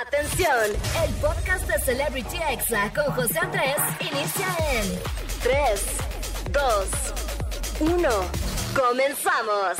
Atención, el podcast de Celebrity Exa con José Andrés inicia en 3, 2, 1. Comenzamos.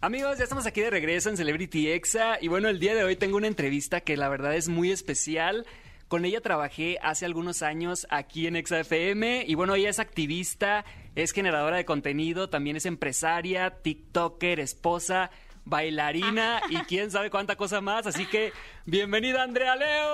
Amigos, ya estamos aquí de regreso en Celebrity Exa y bueno, el día de hoy tengo una entrevista que la verdad es muy especial. Con ella trabajé hace algunos años aquí en Exa FM y bueno, ella es activista, es generadora de contenido, también es empresaria, TikToker, esposa bailarina y quién sabe cuánta cosa más. Así que, bienvenida Andrea Leo.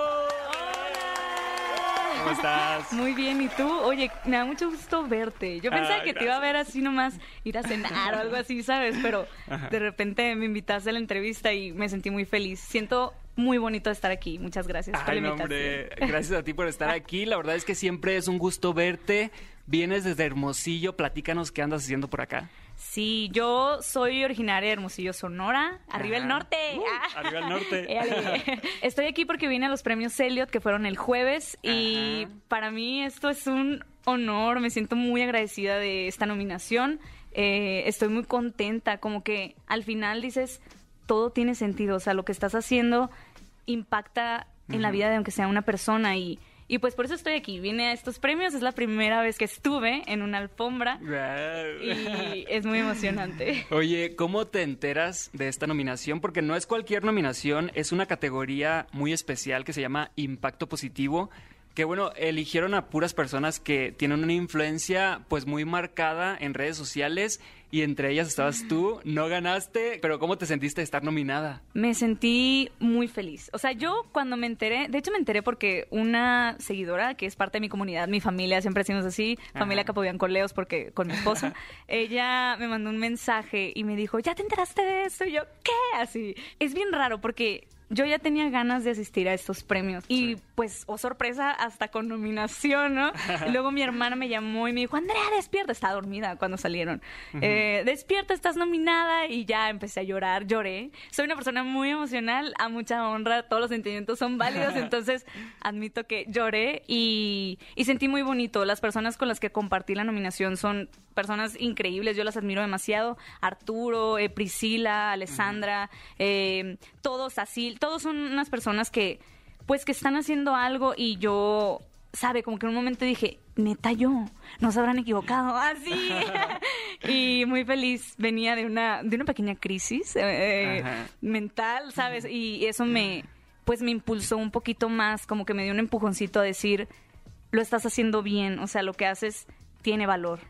¿Cómo estás? Muy bien, ¿y tú? Oye, me da mucho gusto verte. Yo pensaba Ah, que te iba a ver así nomás, ir a cenar o algo así, ¿sabes? Pero de repente me invitaste a la entrevista y me sentí muy feliz. Siento muy bonito estar aquí. Muchas gracias por Ay, la hombre, gracias a ti por estar aquí. La verdad es que siempre es un gusto verte. Vienes desde Hermosillo, platícanos qué andas haciendo por acá. Sí, yo soy originaria de Hermosillo, Sonora, arriba el Ajá. norte. Uh, Ah. arriba el norte. Éale. Estoy aquí porque vine a los premios Elliot que fueron el jueves y para mí esto es un honor, me siento muy agradecida de esta nominación, Eh, estoy muy contenta, como que al final dices, todo tiene sentido, o sea, lo que estás haciendo impacta en la vida de aunque sea una persona y... Y pues por eso estoy aquí. Vine a estos premios. Es la primera vez que estuve en una alfombra y es muy emocionante. Oye, ¿cómo te enteras de esta nominación? Porque no es cualquier nominación, es una categoría muy especial que se llama Impacto Positivo. Que bueno, eligieron a puras personas que tienen una influencia pues muy marcada en redes sociales y entre ellas estabas tú, no ganaste, pero ¿cómo te sentiste de estar nominada? Me sentí muy feliz. O sea, yo cuando me enteré, de hecho me enteré porque una seguidora que es parte de mi comunidad, mi familia, siempre decimos así, familia Ajá. Capobian con Leos porque con mi esposo, ella me mandó un mensaje y me dijo, ¿ya te enteraste de esto? Y yo, ¿qué? Así. Es bien raro porque yo ya tenía ganas de asistir a estos premios y Sí. pues, oh sorpresa, hasta con nominación, ¿no? Y luego mi hermana me llamó y me dijo, Andrea, despierta, estaba dormida cuando salieron. Eh, despierta, estás nominada y ya empecé a llorar, lloré. Soy una persona muy emocional, a mucha honra, todos los sentimientos son válidos, entonces admito que lloré y, y sentí muy bonito. Las personas con las que compartí la nominación son personas increíbles, yo las admiro demasiado. Arturo, eh, Priscila, Alessandra, eh, todos así, todos son unas personas que, pues, que están haciendo algo y yo, sabe, como que en un momento dije, neta yo, no se habrán equivocado, así. y muy feliz, venía de una, de una pequeña crisis eh, Ajá. mental, ¿sabes? Y eso me, pues, me impulsó un poquito más, como que me dio un empujoncito a decir, lo estás haciendo bien, o sea, lo que haces tiene valor.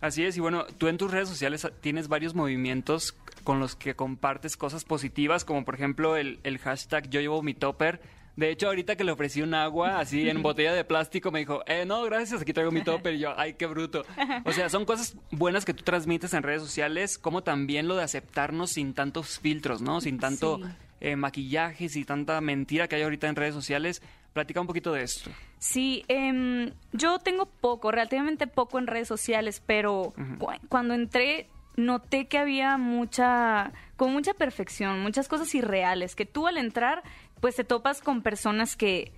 Así es, y bueno, tú en tus redes sociales tienes varios movimientos con los que compartes cosas positivas, como por ejemplo el, el hashtag yo llevo mi topper. De hecho, ahorita que le ofrecí un agua así en botella de plástico, me dijo, eh, no, gracias, aquí traigo mi topper. Y yo, ay, qué bruto. O sea, son cosas buenas que tú transmites en redes sociales, como también lo de aceptarnos sin tantos filtros, ¿no? Sin tanto Sí. eh, maquillaje, sin tanta mentira que hay ahorita en redes sociales. Platica un poquito de esto. Sí, em, yo tengo poco, relativamente poco en redes sociales, pero cu- cuando entré noté que había mucha, con mucha perfección, muchas cosas irreales, que tú al entrar, pues te topas con personas que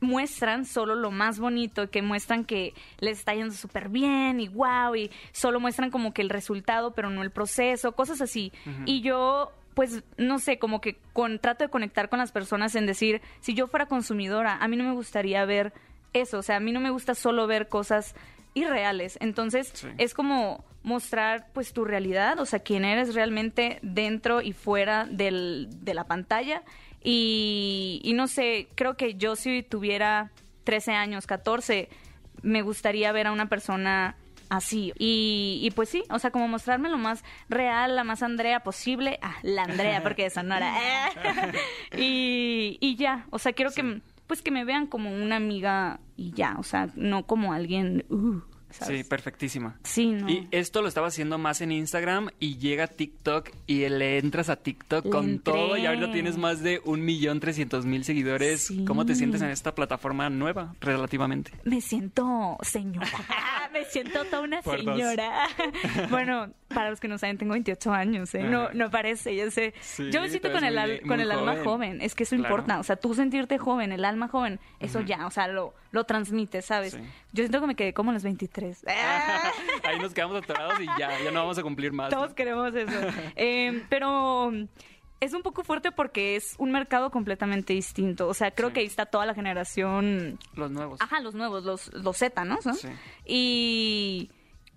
muestran solo lo más bonito, que muestran que les está yendo súper bien y wow, y solo muestran como que el resultado, pero no el proceso, cosas así. Y yo pues no sé, como que con, trato de conectar con las personas en decir, si yo fuera consumidora, a mí no me gustaría ver eso, o sea, a mí no me gusta solo ver cosas irreales, entonces Sí. es como mostrar pues tu realidad, o sea, quién eres realmente dentro y fuera del, de la pantalla y, y no sé, creo que yo si tuviera 13 años, 14, me gustaría ver a una persona así. Y, y pues sí, o sea, como mostrarme lo más real, la más Andrea posible. Ah, la Andrea, porque de Sonora. y, y ya, o sea, quiero que, pues que me vean como una amiga y ya, o sea, no como alguien... uh, ¿sabes? Sí, perfectísima. Sí, no. Y esto lo estaba haciendo más en Instagram y llega TikTok y le entras a TikTok Le con entré. todo y ahorita tienes más de un millón trescientos mil seguidores. Sí. ¿Cómo te sientes en esta plataforma nueva relativamente? Me siento señora. Me siento toda una Por señora. bueno, para los que no saben, tengo 28 años, ¿eh? No, no parece, yo sé. Sí, yo me siento con el, al- con el alma joven. Es que eso Claro. importa. O sea, tú sentirte joven, el alma joven, eso ya, o sea, lo, lo transmites, ¿sabes? Sí. Yo siento que me quedé como a los 23. Ahí nos quedamos atorados y ya, ya no vamos a cumplir más. Todos ¿no? queremos eso. Eh, pero es un poco fuerte porque es un mercado completamente distinto. O sea, creo Sí. que ahí está toda la generación Los nuevos. Ajá, los nuevos, los, los Z, ¿no? Sí. Y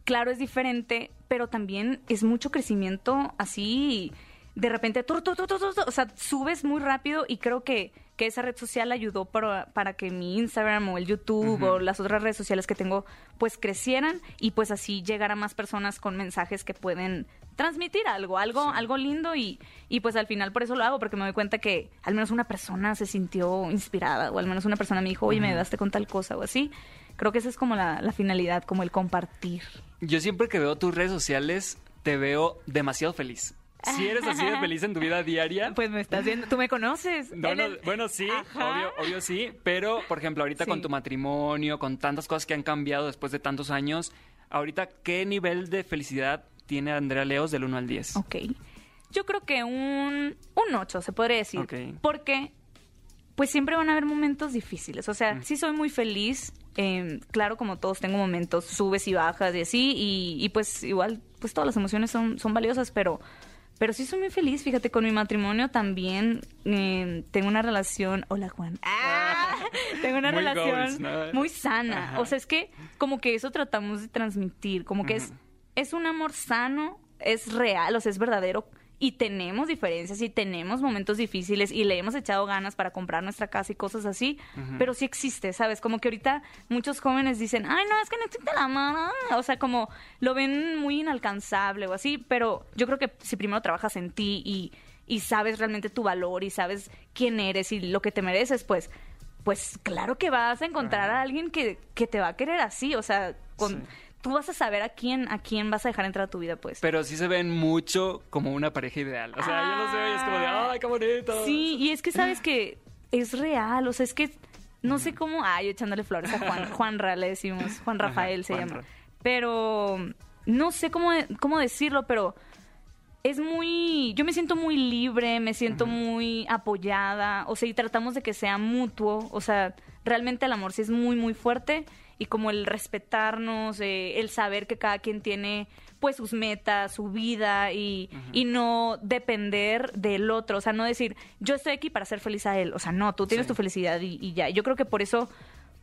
claro, es diferente, pero también es mucho crecimiento así. De repente, tur, tur, tur, o sea, subes muy rápido y creo que, que esa red social ayudó para, para que mi Instagram o el YouTube o las otras redes sociales que tengo pues crecieran y pues así llegar a más personas con mensajes que pueden transmitir algo, algo, Sí. algo lindo y, y pues al final por eso lo hago, porque me doy cuenta que al menos una persona se sintió inspirada o al menos una persona me dijo, oye, me ayudaste con tal cosa o así. Creo que esa es como la, la finalidad, como el compartir. Yo siempre que veo tus redes sociales, te veo demasiado feliz. Si eres así de feliz en tu vida diaria. Pues me estás viendo, tú me conoces. No, En no, el- bueno, sí, Ajá. obvio, obvio sí, pero por ejemplo, ahorita Sí. con tu matrimonio, con tantas cosas que han cambiado después de tantos años, ahorita, ¿qué nivel de felicidad tiene Andrea Leos del 1 al 10? Ok. Yo creo que un, un 8, se podría decir. Ok. Porque, pues siempre van a haber momentos difíciles. O sea, Mm. sí soy muy feliz. eh, claro, como todos tengo momentos, subes y bajas y así. Y, y, pues igual, pues todas las emociones son, son valiosas, pero... Pero sí soy muy feliz, fíjate, con mi matrimonio también eh, tengo una relación... Hola, Juan. ¡Ah! Tengo una Muy relación goals, ¿no? muy sana. Ajá. O sea, es que como que eso tratamos de transmitir, como que es un amor sano, es real, o sea, es verdadero. Y tenemos diferencias y tenemos momentos difíciles y le hemos echado ganas para comprar nuestra casa y cosas así, pero sí existe, ¿sabes? Como que ahorita muchos jóvenes dicen, ay, no, es que no existe la amor. O sea, como lo ven muy inalcanzable o así, pero yo creo que si primero trabajas en ti y, y sabes realmente tu valor y sabes quién eres y lo que te mereces, pues pues claro que vas a encontrar a alguien que, que te va a querer así, o sea, con, Sí. Tú vas a saber a quién, a quién vas a dejar entrar a tu vida, pues. Pero sí se ven mucho como una pareja ideal. O sea, yo los veo y es como de. ¡ay, qué bonito! Sí, y es que sabes que es real, o sea, es que no sé cómo, ay, echándole flores a Juan, Juan Ra le decimos, Juan Rafael se Juanra. llama. Pero no sé cómo, cómo decirlo, pero es muy, yo me siento muy libre, me siento muy apoyada, o sea, y tratamos de que sea mutuo, o sea, realmente el amor sí es muy, muy fuerte y como el respetarnos, eh, el saber que cada quien tiene pues sus metas, su vida y, y no depender del otro, o sea, no decir yo estoy aquí para ser feliz a él, o sea, no, tú tienes Sí. tu felicidad y, y ya, yo creo que por eso,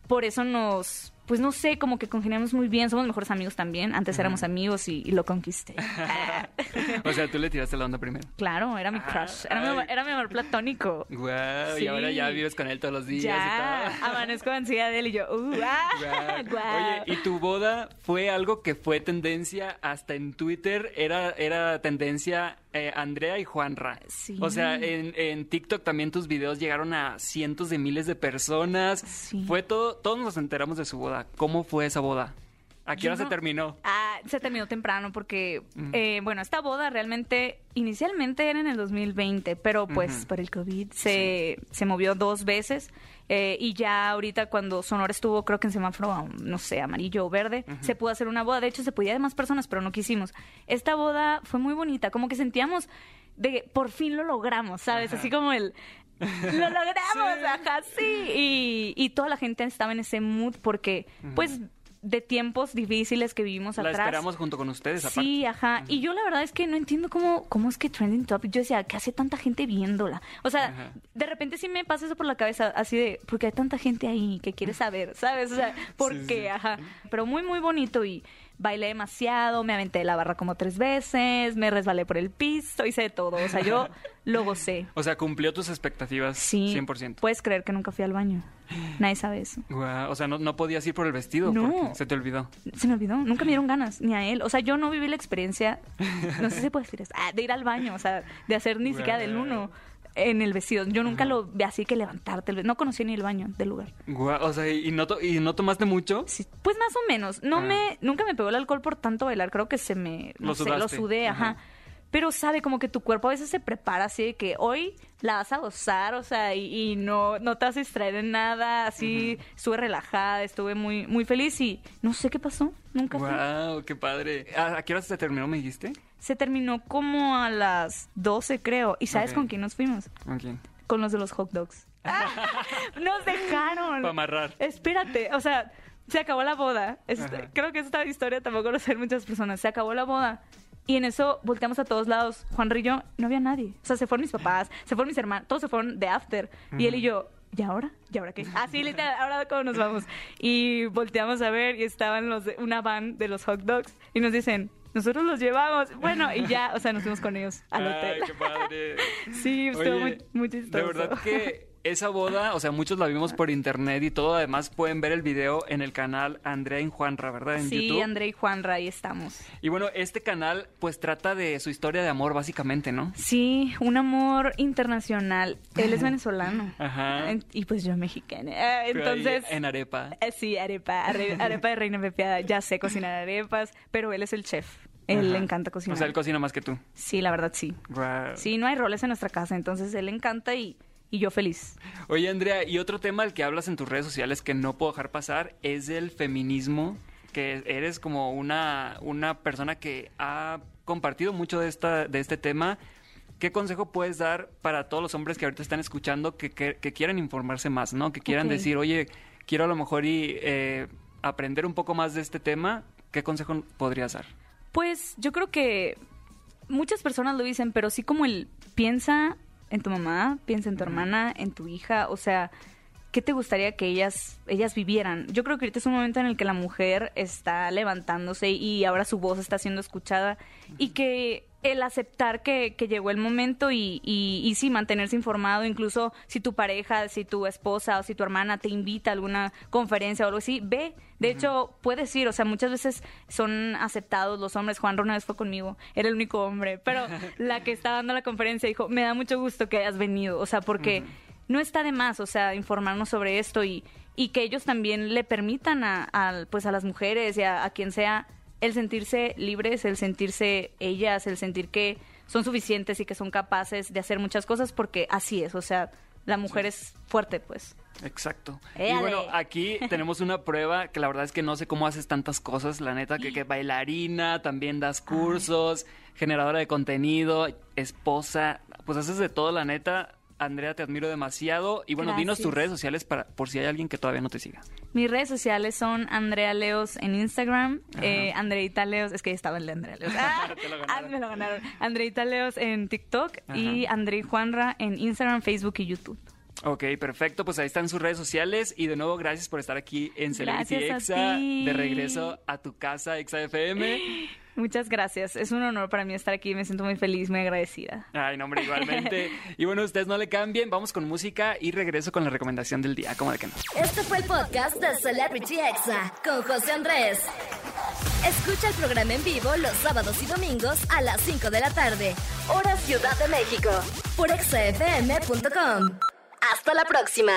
por eso nos, pues no sé, como que congeniamos muy bien, somos mejores amigos también, antes éramos amigos y, y lo conquisté. O sea, tú le tiraste la onda primero. Claro, era mi crush. Era, mi, amor- era mi amor platónico. Guau, y ahora ya vives con él todos los días y todo. amanezco ansía de él y yo, uh, ah, Guau. guau. Oye, ¿y tu boda fue algo que fue tendencia hasta en Twitter? Era, era tendencia eh, Andrea y Juanra. Sí. O sea, en, en TikTok también tus videos llegaron a cientos de miles de personas. Sí. Fue todo, todos nos enteramos de su boda. ¿Cómo fue esa boda? ¿A qué hora se terminó? Ah, se terminó temprano porque, Mm. eh, bueno, esta boda realmente inicialmente era en el 2020, pero pues por el COVID se, se movió dos veces eh, y ya ahorita cuando Sonora estuvo, creo que en semáforo, no sé, amarillo o verde, se pudo hacer una boda. De hecho, se podía de más personas, pero no quisimos. Esta boda fue muy bonita, como que sentíamos de por fin lo logramos, ¿sabes? Ajá. Así como el... Lo logramos, Sí. ajá, sí. Y, y toda la gente estaba en ese mood porque, pues, de tiempos difíciles que vivimos La atrás. esperamos junto con ustedes, aparte. Sí, ajá. Y yo la verdad es que no entiendo cómo, cómo es que Trending Topic, yo decía, ¿qué hace tanta gente viéndola? O sea, Ajá. de repente sí me pasa eso por la cabeza, así de, porque hay tanta gente ahí que quiere saber, ¿sabes? O sea, ¿por Sí, qué? sí. Ajá. Pero muy, muy bonito y bailé demasiado, me aventé de la barra como tres veces, me resbalé por el piso, hice de todo. O sea, yo lo gocé. O sea, cumplió tus expectativas Sí. 100%. Puedes creer que nunca fui al baño. Nadie sabe eso. Guau, o sea, no, no podías ir por el vestido No. porque se te olvidó. Se me olvidó, nunca me dieron ganas, ni a él. O sea, yo no viví la experiencia, no sé si se puede decir eso, ah, de ir al baño, o sea, de hacer ni siquiera del uno en el vestido. Yo nunca lo vi así que levantarte, no conocía ni el baño del lugar. Guau, o sea, ¿y no, to- ¿y no tomaste mucho? Sí, pues más o menos. No Ah. me, nunca me pegó el alcohol por tanto bailar, creo que se me, no Lo sé, lo sudaste. sudé, ajá. Ajá. Pero sabe, como que tu cuerpo a veces se prepara así de que hoy la vas a gozar, o sea, y, y no, no te vas a distraer en nada, así estuve relajada, estuve muy, muy feliz y no sé qué pasó, nunca fui. Wow, qué padre. ¿A, qué hora se terminó, me dijiste? Se terminó como a las 12, creo. ¿Y sabes con quién nos fuimos? ¿Con quién? Con los de los hot dogs. nos dejaron. Para amarrar. Espérate, o sea, se acabó la boda. Creo que esta historia tampoco lo saben muchas personas. Se acabó la boda. Y en eso volteamos a todos lados. Juan Rillo, no había nadie. O sea, se fueron mis papás, se fueron mis hermanos, todos se fueron de after. Y él y yo, ¿y ahora? ¿Y ahora qué? Así, literal, ahora cómo nos vamos. Y volteamos a ver y estaban los de, una van de los hot dogs y nos dicen, nosotros los llevamos. Bueno, y ya, o sea, nos fuimos con ellos al Ay, hotel. qué padre. Sí, estuvo Oye, muy, muy chistoso. De verdad que esa boda, o sea, muchos la vimos por internet y todo. Además, pueden ver el video en el canal Andrea y Juanra, ¿verdad? En Sí, YouTube. André y Juanra, ahí estamos. Y bueno, este canal, pues trata de su historia de amor, básicamente, ¿no? Sí, un amor internacional. Él es venezolano. Ajá. Y pues yo mexicana. Eh, Entonces... En arepa. Eh, Sí, arepa, are- arepa de reina pepeada. Ya sé cocinar arepas, pero él es el chef. Él le encanta O cocinar. sea, él cocina más que tú. Sí, la verdad sí. Sí, no hay roles en nuestra casa, entonces él le encanta y, y yo feliz. Oye, Andrea, y otro tema del que hablas en tus redes sociales que no puedo dejar pasar es el feminismo, que eres como una, una persona que ha compartido mucho de, esta, de este tema. ¿Qué consejo puedes dar para todos los hombres que ahorita están escuchando que, que, que quieran informarse más, ¿no? Que quieran decir, oye, quiero a lo mejor y, eh, aprender un poco más de este tema. ¿Qué consejo podrías dar? Pues yo creo que muchas personas lo dicen, pero sí como el piensa en tu mamá, piensa en tu hermana, en tu hija, o sea, ¿qué te gustaría que ellas ellas vivieran? Yo creo que ahorita es un momento en el que la mujer está levantándose y ahora su voz está siendo escuchada y que el aceptar que, que llegó el momento y, y, y sí mantenerse informado, incluso si tu pareja, si tu esposa o si tu hermana te invita a alguna conferencia o algo así, ve. De hecho, puedes ir, o sea, muchas veces son aceptados los hombres. Juan una vez fue conmigo, era el único hombre, pero la que estaba dando la conferencia dijo, me da mucho gusto que hayas venido, o sea, porque no está de más, o sea, informarnos sobre esto y, y que ellos también le permitan a, a, pues a las mujeres y a, a quien sea el sentirse libres, el sentirse ellas, el sentir que son suficientes y que son capaces de hacer muchas cosas porque así es, o sea, la mujer es fuerte, pues. Exacto. Éale. Y bueno, aquí tenemos una prueba que la verdad es que no sé cómo haces tantas cosas, la neta, que, que bailarina, también das cursos, generadora de contenido, esposa, pues haces de todo, la neta. Andrea, te admiro demasiado. Y bueno, dinos tus redes sociales para por si hay alguien que todavía no te siga. Mis redes sociales son Andrea Leos en Instagram, eh, Andreita Leos, es que estaba el de Andrea Leos. Ah, Te lo ah, me lo ganaron. Andreita Leos en TikTok y Andrei Juanra en Instagram, Facebook y YouTube. Ok, perfecto. Pues ahí están sus redes sociales. Y de nuevo, gracias por estar aquí en Celebrity Exa. De regreso a tu casa, Exa FM. Muchas gracias. Es un honor para mí estar aquí. Me siento muy feliz, muy agradecida. Ay, no, hombre, igualmente. y bueno, ustedes no le cambien. Vamos con música y regreso con la recomendación del día. ¿Cómo de que no? Este fue el podcast de Celebrity Exa con José Andrés. Escucha el programa en vivo los sábados y domingos a las 5 de la tarde, hora Ciudad de México, por exafm.com. Hasta la próxima.